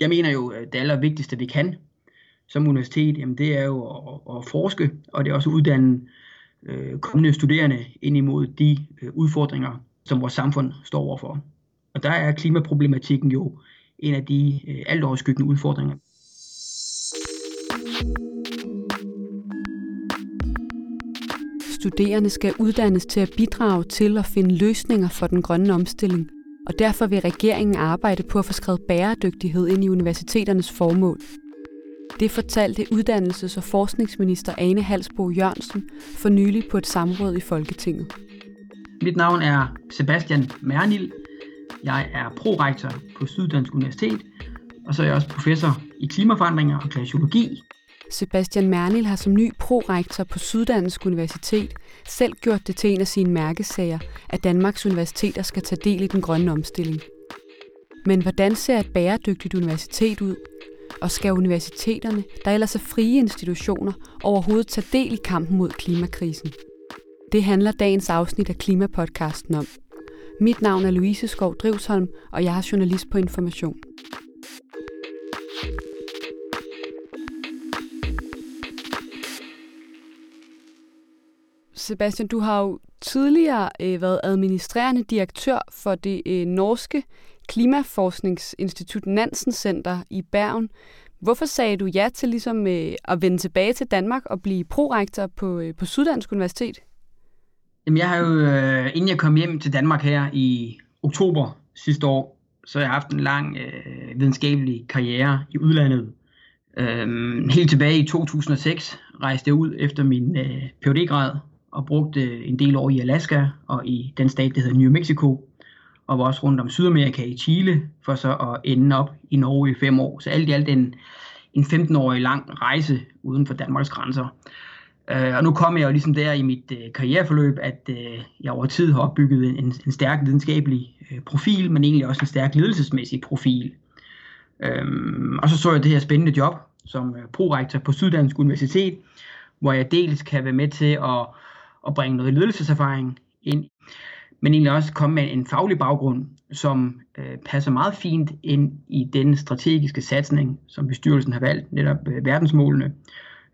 Jeg mener jo, det allervigtigste, vi kan som universitet, jamen det er jo at, at forske, og det er også at uddanne øh, kommende studerende ind imod de øh, udfordringer, som vores samfund står overfor. Og der er klimaproblematikken jo en af de øh, alt overskyggende udfordringer. Studerende skal uddannes til at bidrage til at finde løsninger for den grønne omstilling, og derfor vil regeringen arbejde på at få skrevet bæredygtighed ind i universiteternes formål. Det fortalte uddannelses- og forskningsminister Ane Halsbo Jørgensen for nylig på et samråd i Folketinget. Mit navn er Sebastian Mernil. Jeg er prorektor på Syddansk Universitet, og så er jeg også professor i klimaforandringer og glaciologi. Sebastian Mernil har som ny prorektor på Syddansk Universitet selv gjort det til en af sine mærkesager, at Danmarks universiteter skal tage del i den grønne omstilling. Men hvordan ser et bæredygtigt universitet ud? Og skal universiteterne, der ellers er frie institutioner, overhovedet tage del i kampen mod klimakrisen? Det handler dagens afsnit af Klimapodcasten om. Mit navn er Louise Skov Drivsholm, og jeg er journalist på Information. Sebastian, du har jo tidligere øh, været administrerende direktør for det øh, norske klimaforskningsinstitut Nansen Center i Bergen. Hvorfor sagde du ja til ligesom, øh, at vende tilbage til Danmark og blive prorektor på, øh, på Syddansk Universitet? Jamen, jeg har jo, øh, inden jeg kom hjem til Danmark her i oktober sidste år, så har jeg haft en lang øh, videnskabelig karriere i udlandet. Øhm, helt tilbage i 2006 rejste jeg ud efter min øh, phd grad og brugte en del år i Alaska og i den stat, der hedder New Mexico, og var også rundt om Sydamerika i Chile, for så at ende op i Norge i fem år. Så alt i alt en, en 15-årig lang rejse uden for Danmarks grænser. Uh, og nu kommer jeg jo ligesom der i mit uh, karriereforløb, at uh, jeg over tid har opbygget en, en stærk videnskabelig uh, profil, men egentlig også en stærk ledelsesmæssig profil. Um, og så så jeg det her spændende job som uh, prorektor på Syddansk Universitet, hvor jeg dels kan være med til at, at bringe noget ledelseserfaring ind, men egentlig også komme med en faglig baggrund, som øh, passer meget fint ind i den strategiske satsning, som bestyrelsen har valgt, netop øh, verdensmålene,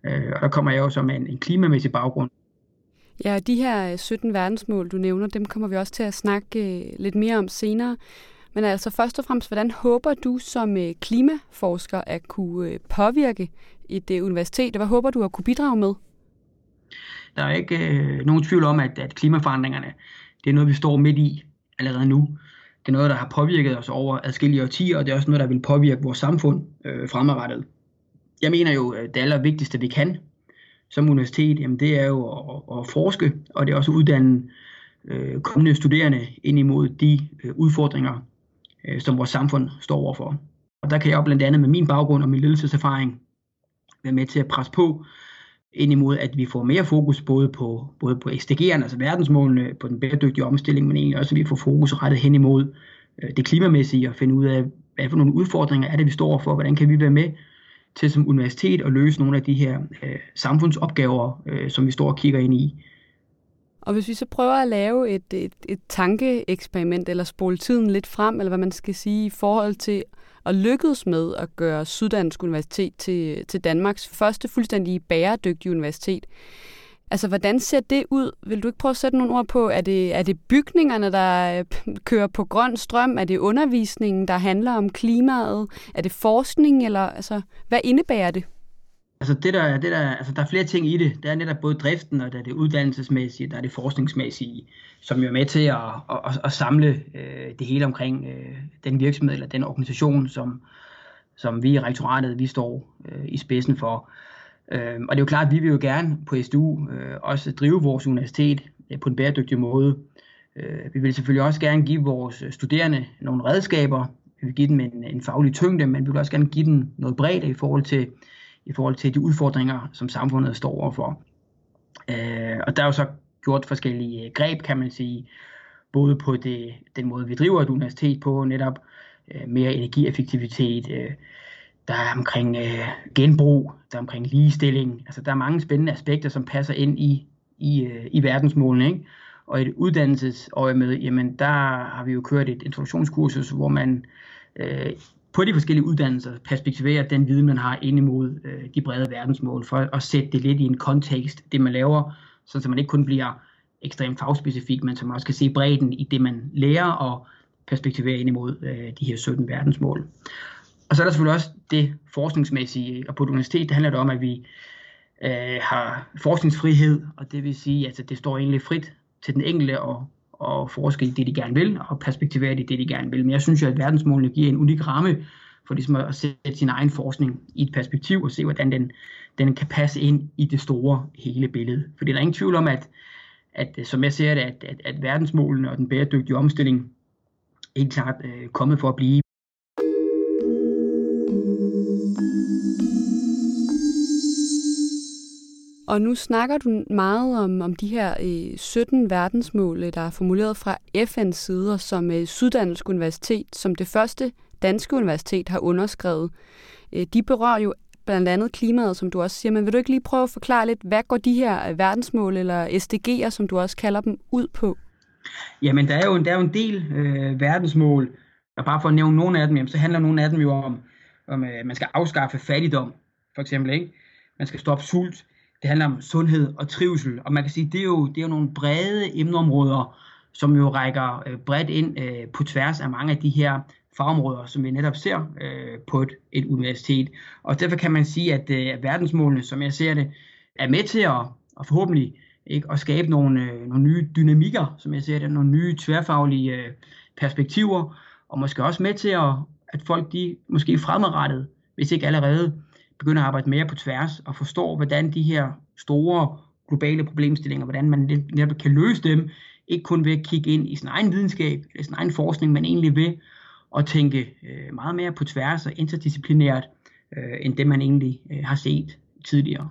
Øh, og der kommer jeg jo som en, en klimamæssig baggrund. Ja, de her øh, 17 verdensmål, du nævner, dem kommer vi også til at snakke øh, lidt mere om senere. Men altså først og fremmest, hvordan håber du som øh, klimaforsker at kunne øh, påvirke et øh, universitet, og hvad håber du at kunne bidrage med? Der er ikke øh, nogen tvivl om, at, at klimaforandringerne, det er noget, vi står midt i allerede nu. Det er noget, der har påvirket os over adskillige årtier, og det er også noget, der vil påvirke vores samfund øh, fremadrettet jeg mener jo, at det allervigtigste, vi kan som universitet, jamen det er jo at, at forske, og det er også at uddanne øh, kommende studerende ind imod de øh, udfordringer, øh, som vores samfund står overfor. Og der kan jeg blandt andet med min baggrund og min ledelseserfaring være med til at presse på ind imod, at vi får mere fokus både på, både på SDG'erne, altså verdensmålene, på den bæredygtige omstilling, men egentlig også, at vi får fokus rettet hen imod øh, det klimamæssige og finde ud af, hvad for nogle udfordringer er det, vi står overfor, hvordan kan vi være med til som universitet at løse nogle af de her øh, samfundsopgaver, øh, som vi står og kigger ind i. Og hvis vi så prøver at lave et, et, et tankeeksperiment, eller spole tiden lidt frem, eller hvad man skal sige, i forhold til at lykkes med at gøre Syddansk Universitet til, til Danmarks første fuldstændig bæredygtige universitet, Altså, hvordan ser det ud? Vil du ikke prøve at sætte nogle ord på? Er det, er det bygningerne, der øh, kører på grøn strøm? Er det undervisningen, der handler om klimaet? Er det forskning? Eller, altså, hvad indebærer det? Altså, det der, det der, altså, der er flere ting i det. Der er netop både driften, og der er det uddannelsesmæssige, der er det forskningsmæssige, som jo er med til at, at, at, at samle øh, det hele omkring øh, den virksomhed eller den organisation, som, som vi i rektoratet vi står øh, i spidsen for. Øh, og det er jo klart, at vi vil jo gerne på SDU øh, også drive vores universitet øh, på en bæredygtig måde. Øh, vi vil selvfølgelig også gerne give vores studerende nogle redskaber. Vi vil give dem en, en faglig tyngde, men vi vil også gerne give dem noget bredde i forhold til, i forhold til de udfordringer, som samfundet står overfor. Øh, og der er jo så gjort forskellige øh, greb, kan man sige, både på det, den måde, vi driver et universitet på, netop øh, mere energieffektivitet, øh, der er omkring øh, genbrug, der er omkring ligestilling. Altså, der er mange spændende aspekter, som passer ind i, i, øh, i verdensmålene. Ikke? Og i et uddannelsesøje med, jamen der har vi jo kørt et introduktionskursus, hvor man øh, på de forskellige uddannelser perspektivere den viden, man har ind imod øh, de brede verdensmål, for at sætte det lidt i en kontekst, det man laver, så man ikke kun bliver ekstremt fagspecifik, men så man også kan se bredden i det, man lærer, og perspektivere ind imod øh, de her 17 verdensmål. Og så er der selvfølgelig også det forskningsmæssige, og på et universitet det handler det om, at vi øh, har forskningsfrihed, og det vil sige, at altså, det står egentlig frit til den enkelte at, at forske i det, de gerne vil, og perspektivere det, det, de gerne vil. Men jeg synes jo, at verdensmålene giver en unik ramme for ligesom at sætte sin egen forskning i et perspektiv og se, hvordan den, den kan passe ind i det store hele billede. For der er ingen tvivl om, at, at øh, som jeg ser det, at, at, at verdensmålene og den bæredygtige omstilling helt klart øh, kommet for at blive. Og nu snakker du meget om, om de her øh, 17 verdensmål, øh, der er formuleret fra FN's side, som øh, Syddansk Universitet, som det første danske universitet, har underskrevet. Øh, de berører jo blandt andet klimaet, som du også siger, men vil du ikke lige prøve at forklare lidt, hvad går de her øh, verdensmål, eller SDG'er, som du også kalder dem, ud på? Jamen, der er jo, der er jo en del øh, verdensmål, og bare for at nævne nogle af dem, jamen, så handler nogle af dem jo om, om øh, man skal afskaffe fattigdom, for eksempel, ikke? Man skal stoppe sult, det handler om sundhed og trivsel, og man kan sige, det er jo, det er jo nogle brede emneområder, som jo rækker øh, bredt ind øh, på tværs af mange af de her fagområder, som vi netop ser øh, på et, et universitet. Og derfor kan man sige, at øh, verdensmålene, som jeg ser det, er med til at, at forhåbentlig ikke, at skabe nogle, øh, nogle nye dynamikker, som jeg ser det, nogle nye tværfaglige øh, perspektiver, og måske også med til at, at folk de måske fremadrettet, hvis ikke allerede, begynder at arbejde mere på tværs og forstår, hvordan de her store globale problemstillinger, hvordan man netop kan løse dem, ikke kun ved at kigge ind i sin egen videnskab, eller sin egen forskning, men egentlig ved at tænke øh, meget mere på tværs og interdisciplinært, øh, end det man egentlig øh, har set tidligere.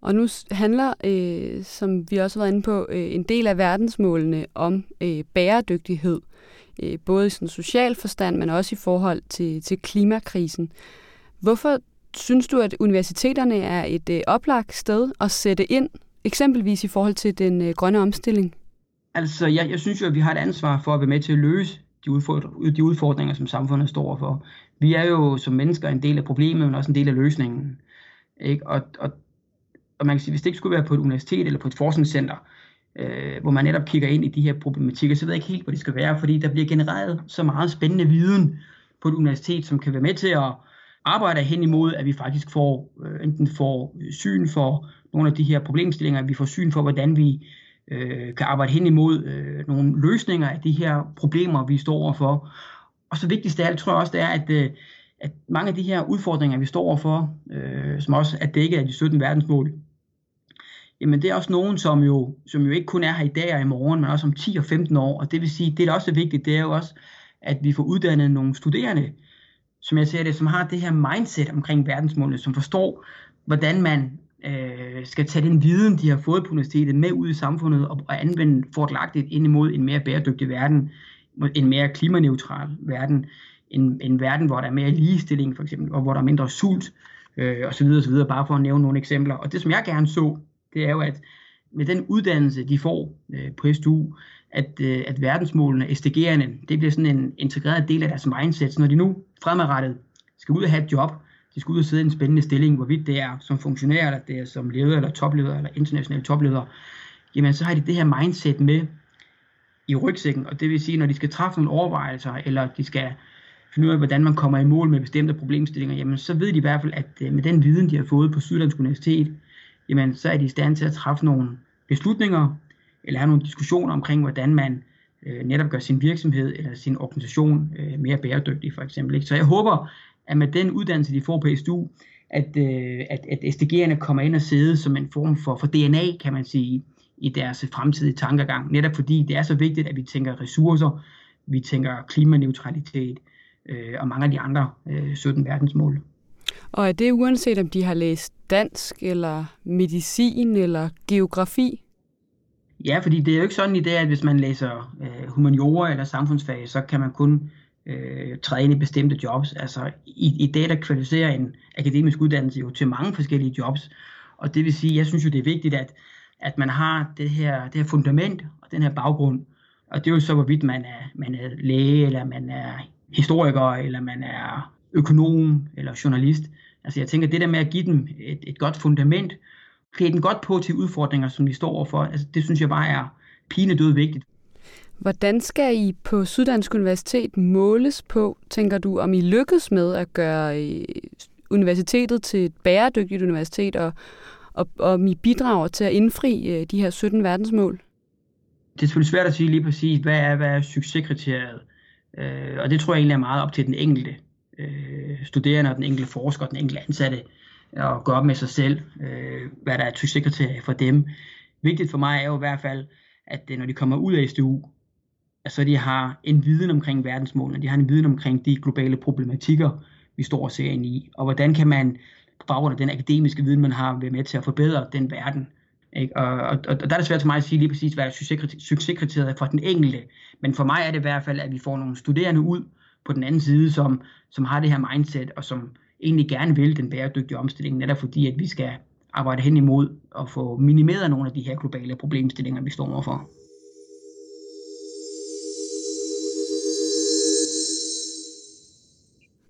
Og nu handler, øh, som vi også har været inde på, øh, en del af verdensmålene om øh, bæredygtighed, øh, både i sådan social forstand, men også i forhold til, til klimakrisen. Hvorfor synes du, at universiteterne er et øh, oplagt sted at sætte ind, eksempelvis i forhold til den øh, grønne omstilling? Altså, jeg, jeg synes jo, at vi har et ansvar for at være med til at løse de, udfordr- de udfordringer, som samfundet står for. Vi er jo som mennesker en del af problemet, men også en del af løsningen. Ikke? Og, og, og man kan sige, hvis det ikke skulle være på et universitet eller på et forskningscenter, øh, hvor man netop kigger ind i de her problematikker, så ved jeg ikke helt, hvor det skal være, fordi der bliver genereret så meget spændende viden på et universitet, som kan være med til at arbejde hen imod, at vi faktisk får øh, enten får øh, syn for nogle af de her problemstillinger, at vi får syn for, hvordan vi øh, kan arbejde hen imod øh, nogle løsninger af de her problemer, vi står overfor. Og så vigtigst af alt tror jeg også, det er, at, øh, at mange af de her udfordringer, vi står overfor, øh, som også er dækket af de 17 verdensmål, jamen det er også nogen, som jo, som jo ikke kun er her i dag og i morgen, men også om 10 og 15 år. Og det vil sige, det der også er vigtigt, det er jo også, at vi får uddannet nogle studerende, som jeg ser det, som har det her mindset omkring verdensmålene, som forstår, hvordan man øh, skal tage den viden, de har fået på universitetet, med ud i samfundet og, og anvende fortlagtigt ind imod en mere bæredygtig verden, en mere klimaneutral verden, en, en verden, hvor der er mere ligestilling for eksempel, og hvor der er mindre sult, øh, og så videre, og så videre, bare for at nævne nogle eksempler. Og det, som jeg gerne så, det er jo, at med den uddannelse, de får øh, på SDU, at, øh, at verdensmålene, SDG'erne, det bliver sådan en integreret del af deres mindset. Så når de nu fremadrettet skal ud og have et job, de skal ud og sidde i en spændende stilling, hvorvidt det er som funktionær, eller det er som leder, eller topleder, eller international topleder, jamen så har de det her mindset med i rygsækken, og det vil sige, når de skal træffe nogle overvejelser, eller de skal finde ud af, hvordan man kommer i mål med bestemte problemstillinger, jamen så ved de i hvert fald, at øh, med den viden, de har fået på Syddansk Universitet, jamen så er de i stand til at træffe nogle beslutninger, eller have nogle diskussioner omkring, hvordan man øh, netop gør sin virksomhed eller sin organisation øh, mere bæredygtig for eksempel. Ikke? Så jeg håber, at med den uddannelse, de får på SDU, at, øh, at, at SDG'erne kommer ind og sidde som en form for, for DNA, kan man sige, i deres fremtidige tankegang. Netop fordi det er så vigtigt, at vi tænker ressourcer, vi tænker klimaneutralitet øh, og mange af de andre øh, 17 verdensmål. Og er det uanset om de har læst dansk eller medicin eller geografi? Ja, fordi det er jo ikke sådan i dag, at hvis man læser øh, humaniora eller samfundsfag, så kan man kun øh, træde ind i bestemte jobs. Altså i, i dag der kvalificerer en akademisk uddannelse jo til mange forskellige jobs. Og det vil sige, jeg synes jo det er vigtigt, at, at man har det her, det her fundament og den her baggrund. Og det er jo så, hvorvidt man er, man er læge, eller man er historiker, eller man er økonom eller journalist. Altså jeg tænker, det der med at give dem et, et godt fundament, klæde den godt på til udfordringer, som de står overfor, altså det synes jeg bare er pinedød vigtigt. Hvordan skal I på Syddansk Universitet måles på, tænker du, om I lykkes med at gøre øh, universitetet til et bæredygtigt universitet, og, og, og om I bidrager til at indfri øh, de her 17 verdensmål? Det er selvfølgelig svært at sige lige præcis, hvad er, hvad er succeskriteriet. Øh, og det tror jeg egentlig er meget op til den enkelte øh, studerende og den enkelte forsker og den enkelte ansatte og gøre op med sig selv, øh, hvad der er et for dem. Vigtigt for mig er jo i hvert fald, at øh, når de kommer ud af SDU, at så de har en viden omkring verdensmålene, de har en viden omkring de globale problematikker, vi står og ser ind i, og hvordan kan man på baggrund af den akademiske viden, man har, være med til at forbedre den verden. Ikke? Og, og, og der er det svært for mig at sige lige præcis, hvad er succeskriteriet for den enkelte, men for mig er det i hvert fald, at vi får nogle studerende ud på den anden side, som, som har det her mindset, og som egentlig gerne vil den bæredygtige omstilling, netop fordi, at vi skal arbejde hen imod at få minimeret nogle af de her globale problemstillinger, vi står overfor.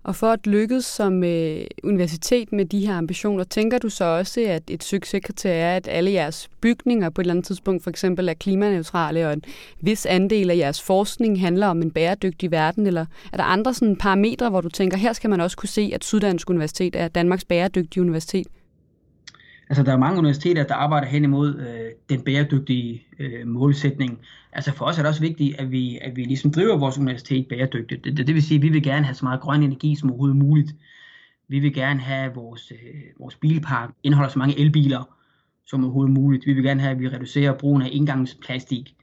Og for at lykkes som øh, universitet med de her ambitioner, tænker du så også, at et succeskriterie er, at alle jeres bygninger på et eller andet tidspunkt for eksempel er klimaneutrale, og en vis andel af jeres forskning handler om en bæredygtig verden, eller er der andre sådan parametre, hvor du tænker, her skal man også kunne se, at Syddansk Universitet er Danmarks bæredygtige universitet? Altså, der er mange universiteter, der arbejder hen imod øh, den bæredygtige øh, målsætning. Altså, for os er det også vigtigt, at vi, at vi ligesom driver vores universitet bæredygtigt. Det, det, det vil sige, at vi vil gerne have så meget grøn energi som overhovedet muligt. Vi vil gerne have, at vores, øh, vores bilpark indeholder så mange elbiler som overhovedet muligt. Vi vil gerne have, at vi reducerer brugen af engangsplastik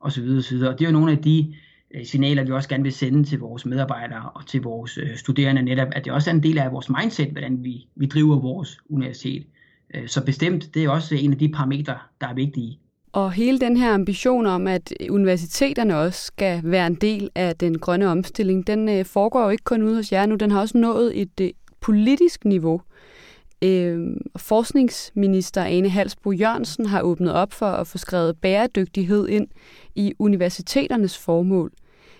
osv. osv. Og det er jo nogle af de øh, signaler, vi også gerne vil sende til vores medarbejdere og til vores øh, studerende netop, at det også er en del af vores mindset, hvordan vi, vi driver vores universitet. Øh, så bestemt, det er også en af de parametre, der er vigtige. Og hele den her ambition om, at universiteterne også skal være en del af den grønne omstilling, den øh, foregår jo ikke kun ude hos jer nu, den har også nået et øh, politisk niveau. forskningsminister Ane Halsbo Jørgensen har åbnet op for at få skrevet bæredygtighed ind i universiteternes formål.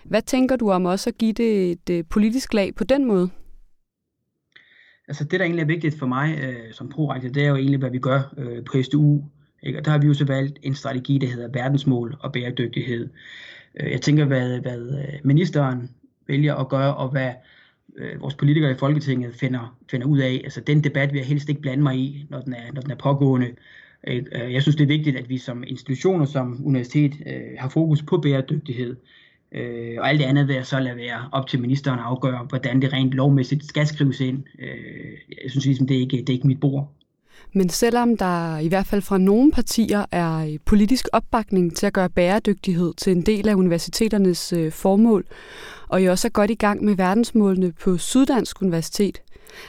Hvad tænker du om også at give det et politisk lag på den måde? Altså det, der egentlig er vigtigt for mig øh, som prorektor, det er jo egentlig, hvad vi gør øh, på SDU. Ikke? Og der har vi jo så valgt en strategi, der hedder verdensmål og bæredygtighed. Øh, jeg tænker, hvad, hvad øh, ministeren vælger at gøre, og hvad øh, vores politikere i Folketinget finder, finder ud af. Altså den debat vil jeg helst ikke blande mig i, når den er, når den er pågående. Øh, jeg synes, det er vigtigt, at vi som institutioner, som universitet, øh, har fokus på bæredygtighed. Øh, og alt det andet vil jeg så lade være op til ministeren at afgøre, hvordan det rent lovmæssigt skal skrives ind. Øh, jeg synes ligesom, det er ikke, det er ikke mit bord. Men selvom der i hvert fald fra nogle partier er øh, politisk opbakning til at gøre bæredygtighed til en del af universiteternes øh, formål, og I også er godt i gang med verdensmålene på Syddansk Universitet,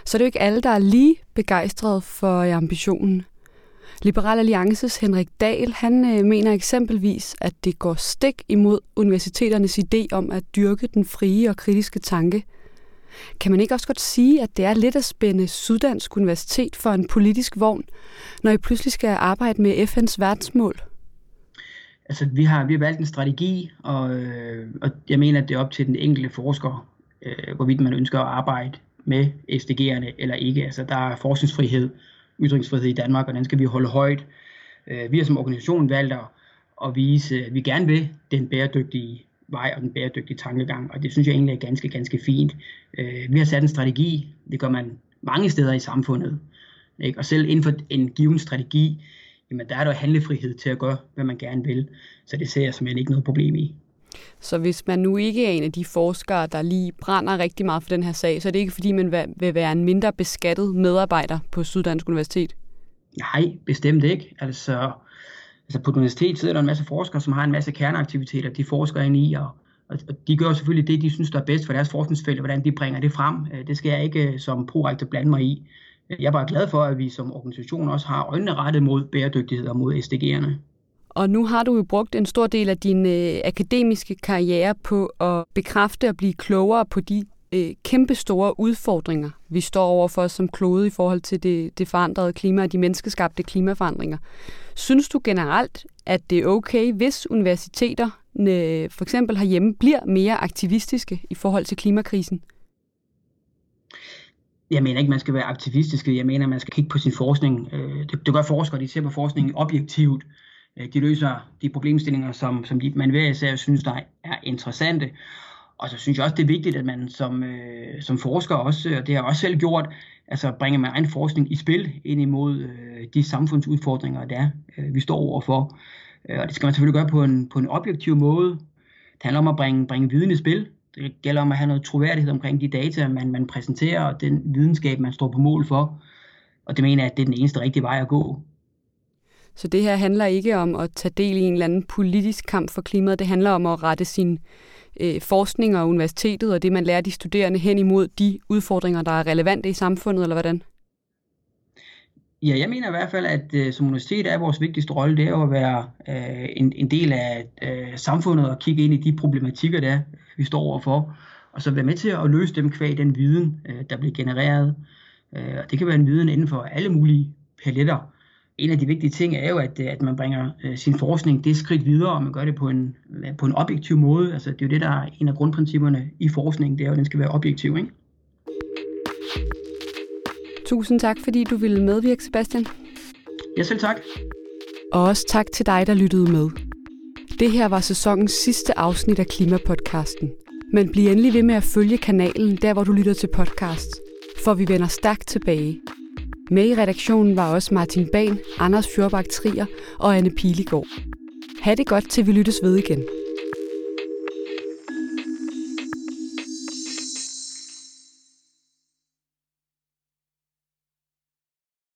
så er det jo ikke alle, der er lige begejstrede for ambitionen. Liberal Alliances Henrik Dahl, han øh, mener eksempelvis, at det går stik imod universiteternes idé om at dyrke den frie og kritiske tanke. Kan man ikke også godt sige, at det er lidt at spænde Syddansk Universitet for en politisk vogn, når I pludselig skal arbejde med FN's verdensmål? Altså, vi har, vi har valgt en strategi, og, øh, og jeg mener, at det er op til den enkelte forsker, øh, hvorvidt man ønsker at arbejde med SDG'erne eller ikke. Altså, der er forskningsfrihed, ytringsfrihed i Danmark, og den skal vi holde højt. Øh, vi har som organisation valgt at, at vise, at vi gerne vil den bæredygtige vej og den bæredygtige tankegang, og det synes jeg egentlig er ganske, ganske fint. Øh, vi har sat en strategi, det gør man mange steder i samfundet, ikke? og selv inden for en given strategi, jamen der er der handlefrihed til at gøre, hvad man gerne vil, så det ser jeg simpelthen ikke noget problem i. Så hvis man nu ikke er en af de forskere, der lige brænder rigtig meget for den her sag, så er det ikke fordi, man vil være en mindre beskattet medarbejder på Syddansk Universitet? Nej, bestemt ikke. Altså, altså på universitetet sidder der en masse forskere, som har en masse kerneaktiviteter, de forsker ind i, og, og de gør selvfølgelig det, de synes, der er bedst for deres forskningsfelt, og hvordan de bringer det frem. Øh, det skal jeg ikke øh, som prorektor blande mig i. Jeg er bare glad for, at vi som organisation også har øjnene rettet mod bæredygtighed og mod SDG'erne. Og nu har du jo brugt en stor del af din øh, akademiske karriere på at bekræfte og blive klogere på de øh, kæmpe store udfordringer, vi står overfor som klode i forhold til det, det forandrede klima og de menneskeskabte klimaforandringer. Synes du generelt, at det er okay, hvis universiteter øh, for eksempel herhjemme bliver mere aktivistiske i forhold til klimakrisen? Jeg mener ikke, man skal være aktivistisk. Jeg mener, man skal kigge på sin forskning. Øh, det, det gør forskere, de ser på forskningen objektivt. Øh, de løser de problemstillinger, som, som de, man hver især synes, der er interessante. Og så synes jeg også, det er vigtigt, at man som, øh, som forsker også, og det har jeg også selv gjort, altså bringer man egen forskning i spil ind imod øh, de samfundsudfordringer, der øh, vi står overfor. Øh, og det skal man selvfølgelig gøre på en, på en objektiv måde. Det handler om at bringe, bringe viden i spil. Det gælder om at have noget troværdighed omkring de data, man, man præsenterer, og den videnskab, man står på mål for. Og det mener jeg, at det er den eneste rigtige vej at gå. Så det her handler ikke om at tage del i en eller anden politisk kamp for klimaet. Det handler om at rette sin øh, forskning og universitetet og det, man lærer de studerende hen imod de udfordringer, der er relevante i samfundet, eller hvordan? Ja, jeg mener i hvert fald, at øh, som universitet er vores vigtigste rolle, det er at være øh, en, en del af øh, samfundet og kigge ind i de problematikker, der vi står overfor, og så være med til at løse dem kvæg den viden, øh, der bliver genereret. Øh, og det kan være en viden inden for alle mulige paletter. En af de vigtige ting er jo, at, at man bringer øh, sin forskning det skridt videre, og man gør det på en, på en objektiv måde. Altså, det er jo det, der er en af grundprincipperne i forskning, det er jo, at den skal være objektiv. Ikke? Tusind tak, fordi du ville medvirke, Sebastian. Ja, selv tak. Og også tak til dig, der lyttede med. Det her var sæsonens sidste afsnit af Klimapodcasten. Men bliv endelig ved med at følge kanalen, der hvor du lytter til podcast, for vi vender stærkt tilbage. Med i redaktionen var også Martin Ban, Anders Fjørbak Trier og Anne Pilegaard. Ha' det godt, til vi lyttes ved igen.